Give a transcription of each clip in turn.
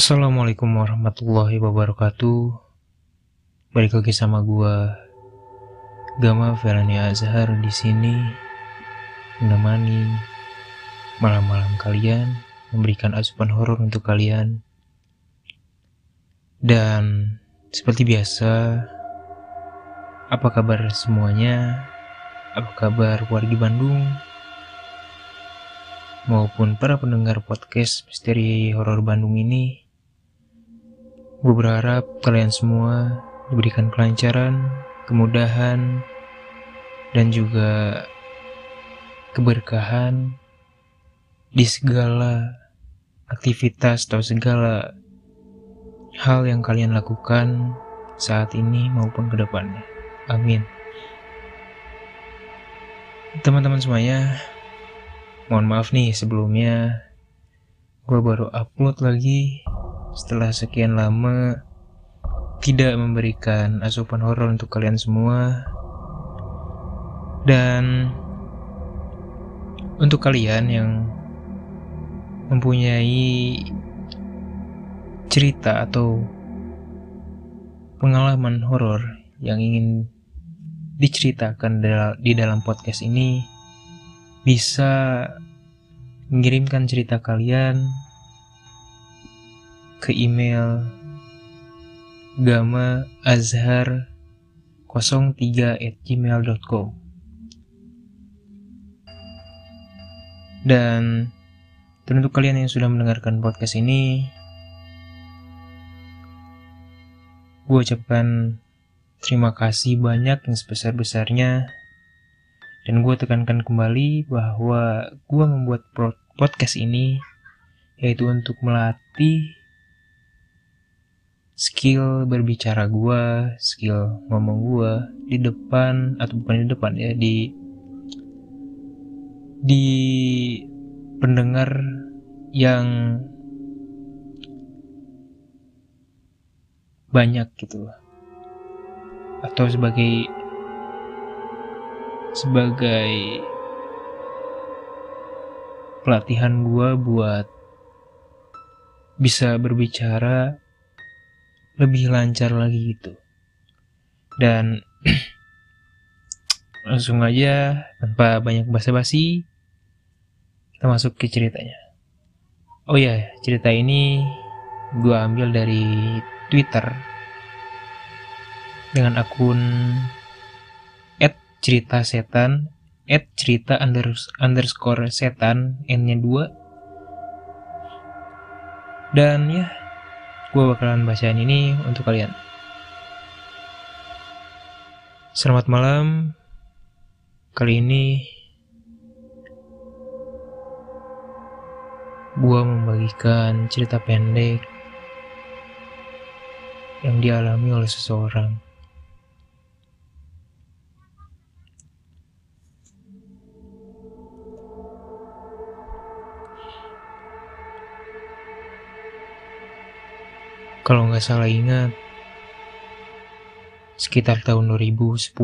Assalamualaikum warahmatullahi wabarakatuh. Balik lagi sama gua Gama Felani Azhar di sini menemani malam-malam kalian, memberikan asupan horor untuk kalian. Dan seperti biasa, apa kabar semuanya? Apa kabar wargi Bandung? maupun para pendengar podcast misteri horor Bandung ini. Gue berharap kalian semua diberikan kelancaran, kemudahan, dan juga keberkahan di segala aktivitas atau segala hal yang kalian lakukan saat ini maupun ke depannya. Amin. Teman-teman semuanya, Mohon maaf nih sebelumnya gue baru upload lagi setelah sekian lama tidak memberikan asupan horor untuk kalian semua. Dan untuk kalian yang mempunyai cerita atau pengalaman horor yang ingin diceritakan di dalam podcast ini bisa mengirimkan cerita kalian ke email gama azhar 03 at gmail.com dan untuk kalian yang sudah mendengarkan podcast ini gue ucapkan terima kasih banyak yang sebesar-besarnya. Dan gue tekankan kembali bahwa gue membuat podcast ini yaitu untuk melatih skill berbicara gue, skill ngomong gue di depan atau bukan di depan ya di di pendengar yang banyak gitu loh. Atau sebagai sebagai pelatihan gue buat bisa berbicara lebih lancar lagi gitu. Dan langsung aja tanpa banyak basa-basi kita masuk ke ceritanya. Oh ya cerita ini gue ambil dari twitter dengan akun cerita setan at cerita underscore setan n nya 2 dan ya gue bakalan bacain ini untuk kalian. Selamat malam. Kali ini gue membagikan cerita pendek yang dialami oleh seseorang Kalau nggak salah ingat, sekitar tahun 2010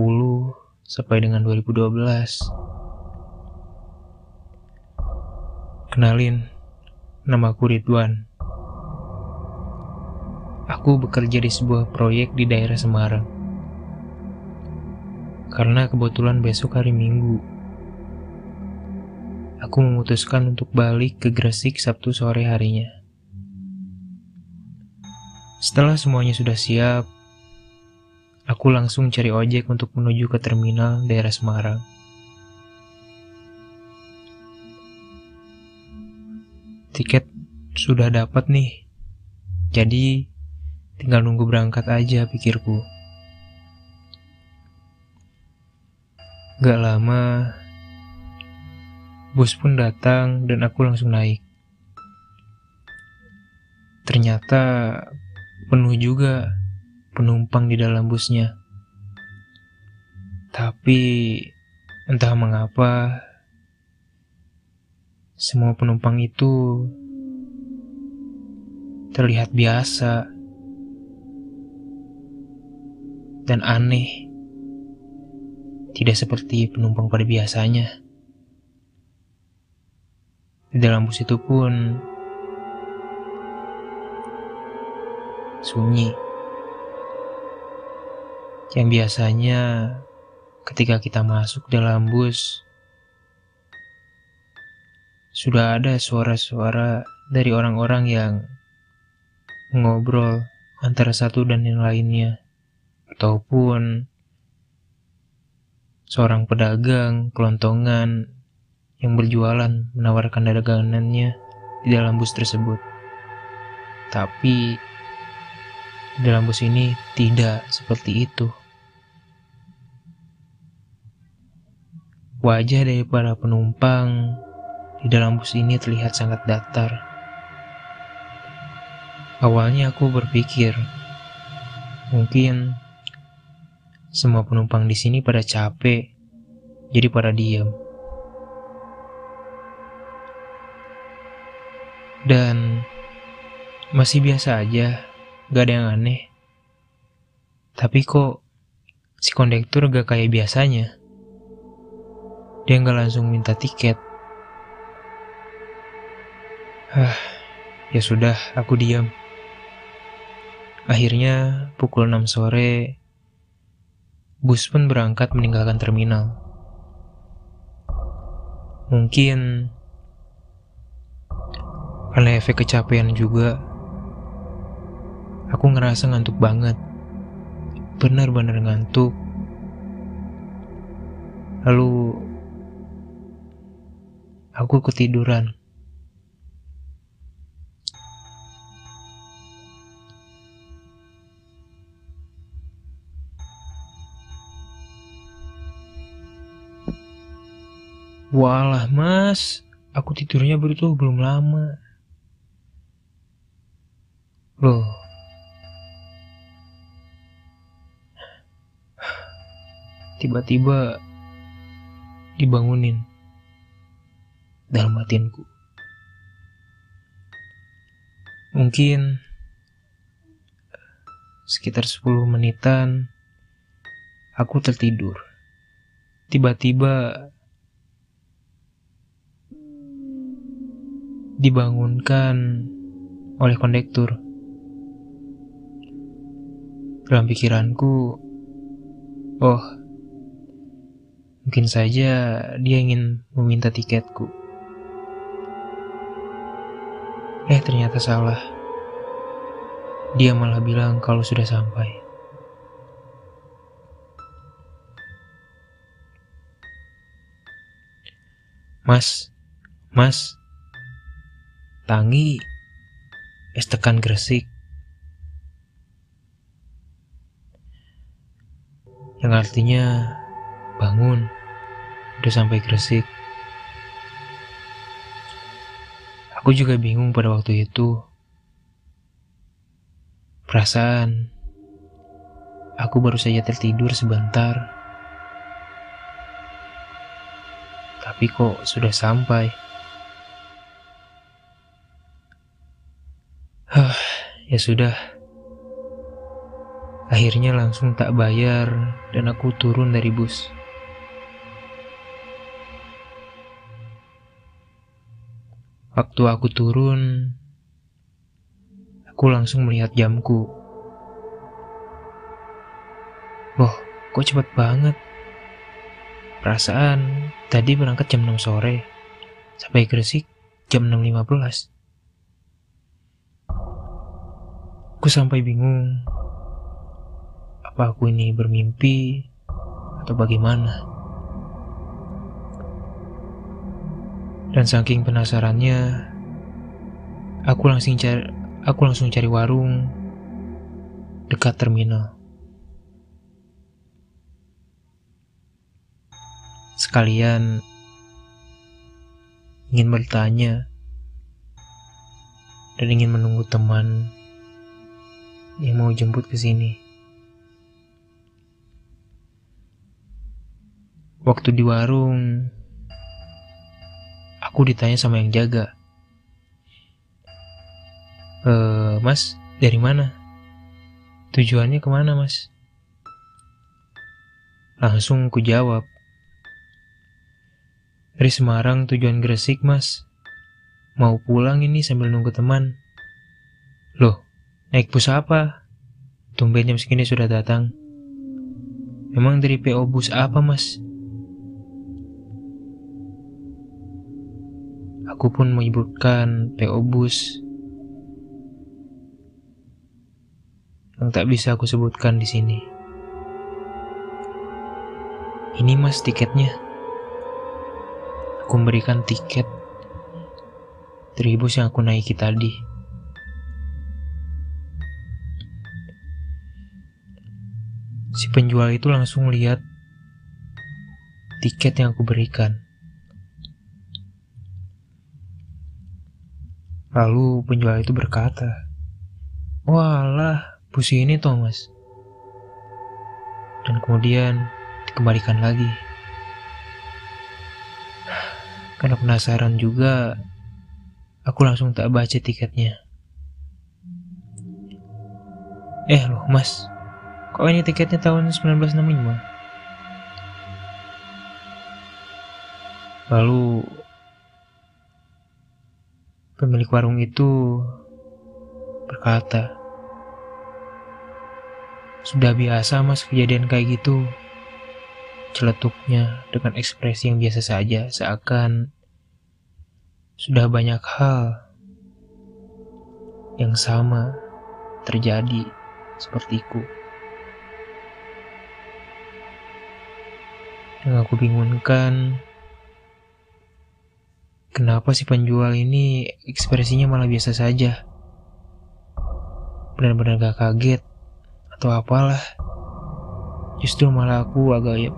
sampai dengan 2012. Kenalin, nama aku Ridwan. Aku bekerja di sebuah proyek di daerah Semarang. Karena kebetulan besok hari Minggu, aku memutuskan untuk balik ke Gresik Sabtu sore harinya. Setelah semuanya sudah siap, aku langsung cari ojek untuk menuju ke terminal daerah Semarang. Tiket sudah dapat nih, jadi tinggal nunggu berangkat aja pikirku. Gak lama, bus pun datang dan aku langsung naik. Ternyata penuh juga penumpang di dalam busnya. Tapi entah mengapa semua penumpang itu terlihat biasa dan aneh. Tidak seperti penumpang pada biasanya. Di dalam bus itu pun sunyi. Yang biasanya ketika kita masuk dalam bus, sudah ada suara-suara dari orang-orang yang ngobrol antara satu dan yang lainnya, ataupun seorang pedagang kelontongan yang berjualan menawarkan dagangannya di dalam bus tersebut. Tapi dalam bus ini tidak seperti itu. Wajah dari para penumpang di dalam bus ini terlihat sangat datar. Awalnya aku berpikir, mungkin semua penumpang di sini pada capek, jadi pada diam. Dan masih biasa aja, gak ada yang aneh. Tapi kok si kondektur gak kayak biasanya. Dia gak langsung minta tiket. Ah, ya sudah, aku diam. Akhirnya pukul 6 sore, bus pun berangkat meninggalkan terminal. Mungkin karena efek kecapean juga, aku ngerasa ngantuk banget. Benar-benar ngantuk. Lalu aku ketiduran. Walah mas, aku tidurnya baru tuh belum lama. Loh. Tiba-tiba dibangunin dalam batinku. Mungkin sekitar 10 menitan aku tertidur. Tiba-tiba dibangunkan oleh kondektur. Dalam pikiranku, oh, mungkin saja dia ingin meminta tiketku. Eh, ternyata salah. Dia malah bilang kalau sudah sampai. Mas, mas, Tangi es tekan Gresik. Yang artinya bangun, udah sampai Gresik. Aku juga bingung pada waktu itu. Perasaan aku baru saja tertidur sebentar. Tapi kok sudah sampai? Hah, ya sudah. Akhirnya langsung tak bayar dan aku turun dari bus. Waktu aku turun, aku langsung melihat jamku. Loh, kok cepet banget? Perasaan tadi berangkat jam 6 sore, sampai Gresik jam 6.15. Aku sampai bingung. Apa aku ini bermimpi atau bagaimana? Dan saking penasarannya, aku langsung cari aku langsung cari warung dekat terminal. Sekalian ingin bertanya dan ingin menunggu teman yang mau jemput ke sini. Waktu di warung, aku ditanya sama yang jaga. E, mas, dari mana? Tujuannya ke mana, mas? Langsung ku jawab. Dari Semarang tujuan Gresik, mas. Mau pulang ini sambil nunggu teman. Loh, Naik bus apa? Tumben jam segini sudah datang. Memang dari PO bus apa, Mas? Aku pun menyebutkan PO bus yang tak bisa aku sebutkan di sini. Ini mas tiketnya. Aku memberikan tiket dari bus yang aku naiki tadi. Si penjual itu langsung lihat tiket yang aku berikan. Lalu penjual itu berkata, Walah, bus ini Thomas. Dan kemudian dikembalikan lagi. Karena penasaran juga, aku langsung tak baca tiketnya. Eh loh mas, kok ini tiketnya tahun 1965? Lalu pemilik warung itu berkata, Sudah biasa mas kejadian kayak gitu celetuknya dengan ekspresi yang biasa saja, seakan sudah banyak hal yang sama terjadi sepertiku. Yang aku bingungkan, kenapa si penjual ini ekspresinya malah biasa saja? Benar-benar gak kaget atau apalah. Justru malah aku agak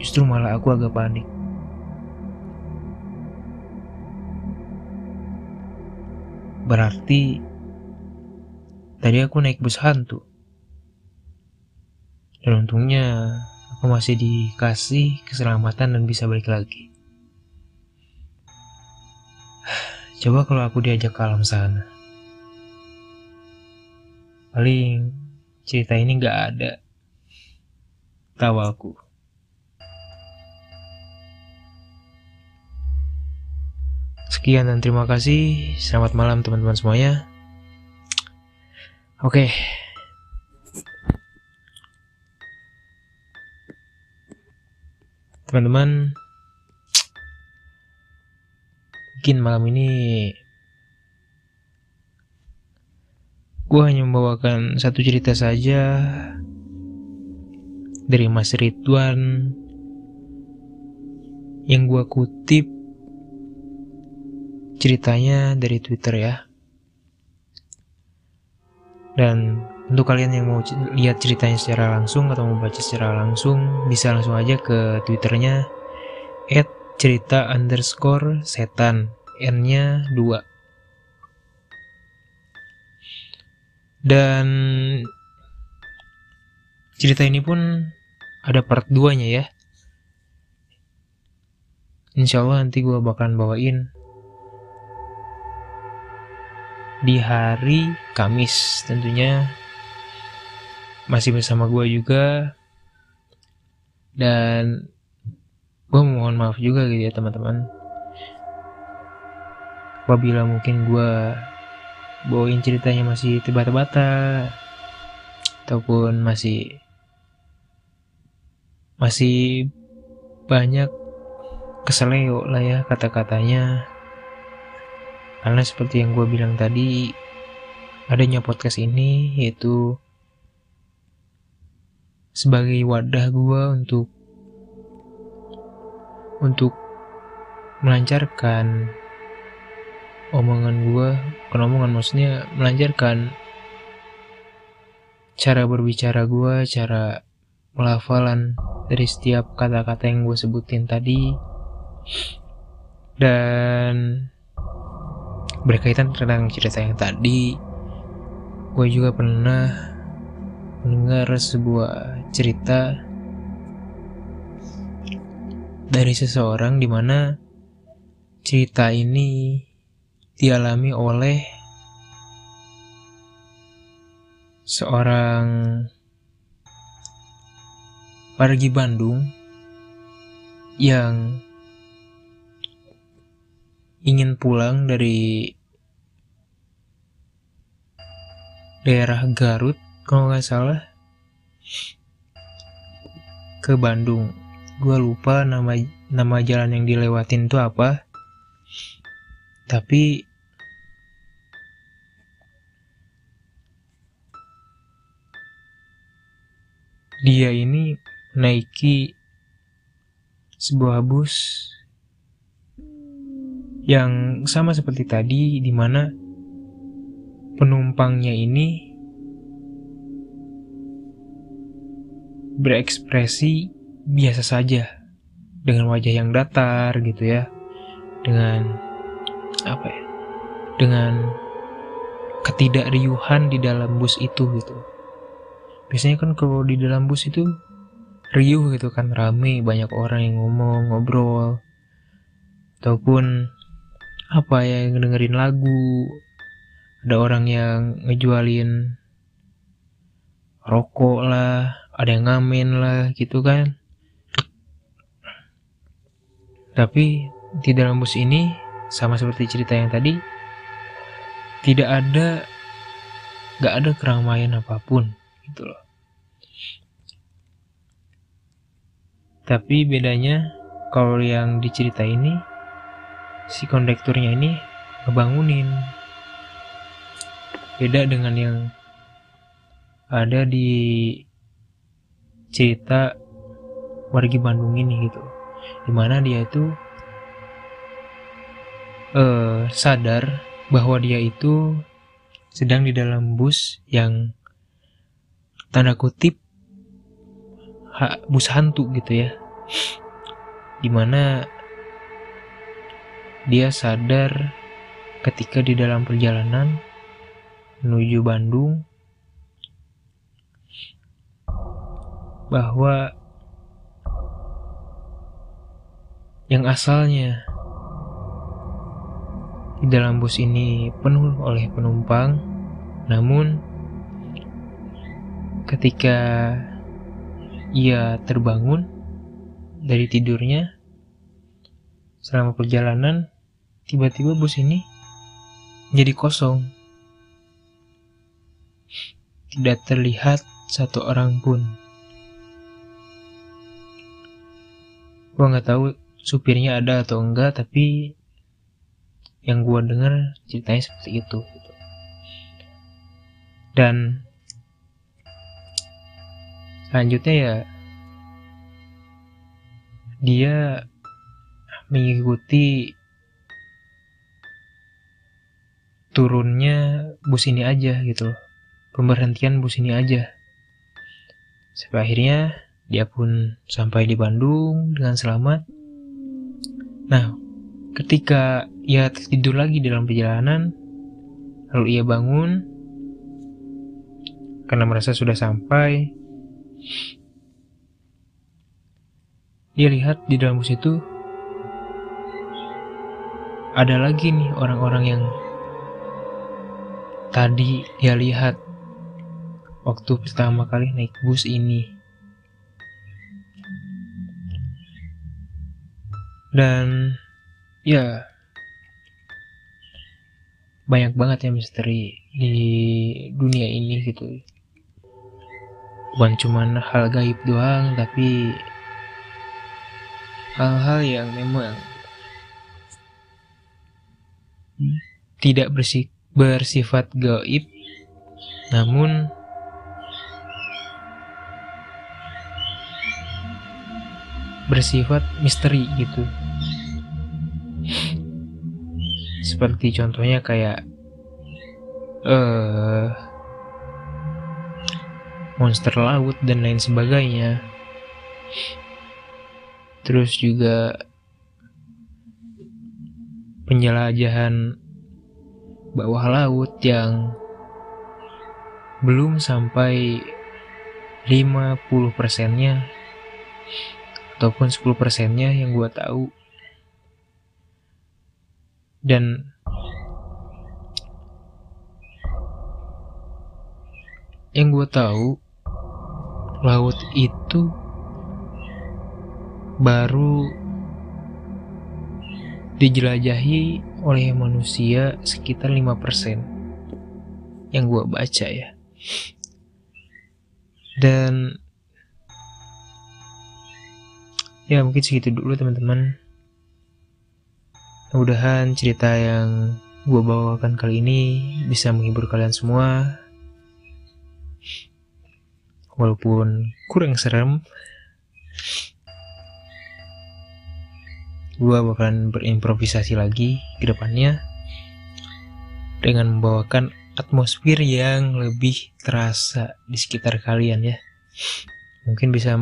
Justru malah aku agak panik. Berarti tadi aku naik bus hantu. Dan untungnya aku masih dikasih keselamatan dan bisa balik lagi. Coba kalau aku diajak ke alam sana. Paling cerita ini gak ada. Tahu aku. Sekian dan terima kasih. Selamat malam teman-teman semuanya. Oke. Teman-teman, mungkin malam ini gue hanya membawakan satu cerita saja dari Mas Ridwan yang gue kutip ceritanya dari Twitter ya. Dan untuk kalian yang mau lihat ceritanya secara langsung atau mau baca secara langsung, bisa langsung aja ke Twitternya at cerita underscore setan, N-nya 2. Dan cerita ini pun ada part 2-nya ya. Insya Allah nanti gue bakalan bawain di hari Kamis tentunya masih bersama gue juga dan gue mohon maaf juga gitu ya teman-teman. Apabila mungkin gue bawain ceritanya masih tebata-bata ataupun masih masih banyak keseleo lah ya kata-katanya. Karena seperti yang gue bilang tadi, adanya podcast ini yaitu sebagai wadah gue untuk untuk melancarkan omongan gue, bukan omongan maksudnya melancarkan cara berbicara gue, cara pelafalan dari setiap kata-kata yang gue sebutin tadi. Dan berkaitan tentang cerita yang tadi gue juga pernah mendengar sebuah cerita dari seseorang di mana cerita ini dialami oleh seorang wargi Bandung yang ingin pulang dari daerah Garut kalau nggak salah ke Bandung gue lupa nama nama jalan yang dilewatin tuh apa. Tapi dia ini menaiki sebuah bus yang sama seperti tadi di mana penumpangnya ini berekspresi biasa saja. Dengan wajah yang datar gitu ya. Dengan apa ya dengan ketidakriuhan di dalam bus itu gitu. Biasanya kan kalau di dalam bus itu riuh gitu kan rame banyak orang yang ngomong ngobrol. Ataupun apa ya yang dengerin lagu. Ada orang yang ngejualin rokok lah ada yang ngamen lah gitu kan tapi di dalam bus ini sama seperti cerita yang tadi tidak ada gak ada keramaian apa pun gitu loh. Tapi bedanya kalau yang dicerita ini si kondekturnya ini ngebangunin. Beda dengan yang ada di cerita wargi Bandung ini gitu di mana dia itu uh, sadar bahwa dia itu sedang di dalam bus yang tanda kutip ha, bus hantu gitu ya. Di mana dia sadar ketika di dalam perjalanan menuju Bandung bahwa yang asalnya di dalam bus ini penuh oleh penumpang, namun ketika ia terbangun dari tidurnya selama perjalanan, tiba-tiba bus ini jadi kosong. Tidak terlihat satu orang pun. Gua nggak tahu supirnya ada atau enggak tapi yang gue dengar ceritanya seperti itu gitu. dan selanjutnya ya dia mengikuti turunnya bus ini aja gitu loh. Pemberhentian bus ini aja. Sampai akhirnya dia pun sampai di Bandung dengan selamat Nah, ketika ia tidur lagi dalam perjalanan, lalu ia bangun karena merasa sudah sampai. Dia lihat di dalam bus itu ada lagi nih orang-orang yang tadi dia lihat waktu pertama kali naik bus ini. Dan ya banyak banget ya misteri di dunia ini gitu. Bukan cuman hal gaib doang tapi hal-hal yang memang tidak bersif bersifat gaib namun bersifat misteri gitu seperti contohnya kayak uh, monster laut dan lain sebagainya. Terus juga penjelajahan bawah laut yang belum sampai 50 persennya ataupun 10 persennya yang gue tahu dan yang gue tahu laut itu baru dijelajahi oleh manusia sekitar 5% yang gue baca ya. Dan ya mungkin segitu dulu teman-teman mudah-mudahan cerita yang gue bawakan kali ini bisa menghibur kalian semua. Walaupun kurang serem gue bakalan berimprovisasi lagi ke depannya dengan membawakan atmosfer yang lebih terasa di sekitar kalian ya. Mungkin bisa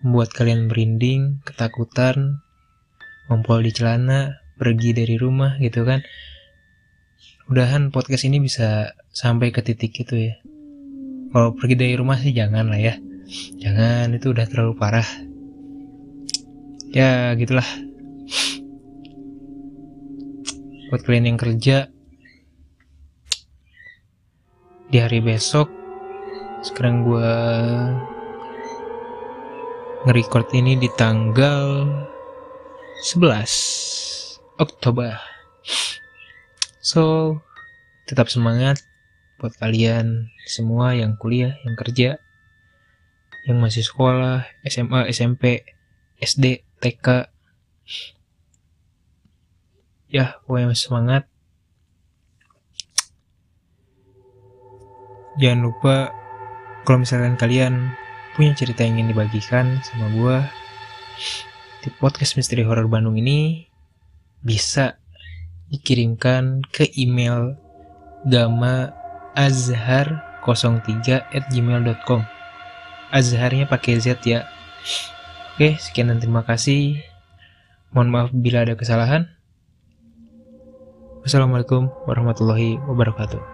membuat kalian merinding, ketakutan, ngompol di celana, pergi dari rumah gitu kan. Mudahan podcast ini bisa sampai ke titik itu ya. Kalau pergi dari rumah sih jangan lah ya. Jangan, itu udah terlalu parah. Ya gitulah. Buat kalian yang kerja di hari besok, sekarang gue nge-record ini di tanggal 11 Oktober. So, tetap semangat buat kalian semua yang kuliah, yang kerja, yang masih sekolah, SMA, SMP, SD, TK. Ya, pokoknya masih semangat. Jangan lupa kalau misalkan kalian punya cerita yang ingin dibagikan sama gue di podcast Misteri Horror Bandung ini bisa dikirimkan ke email gama azhar 03 at gmail.com azharnya pakai z ya. Oke sekian dan terima kasih. Mohon maaf bila ada kesalahan. Wassalamualaikum warahmatullahi wabarakatuh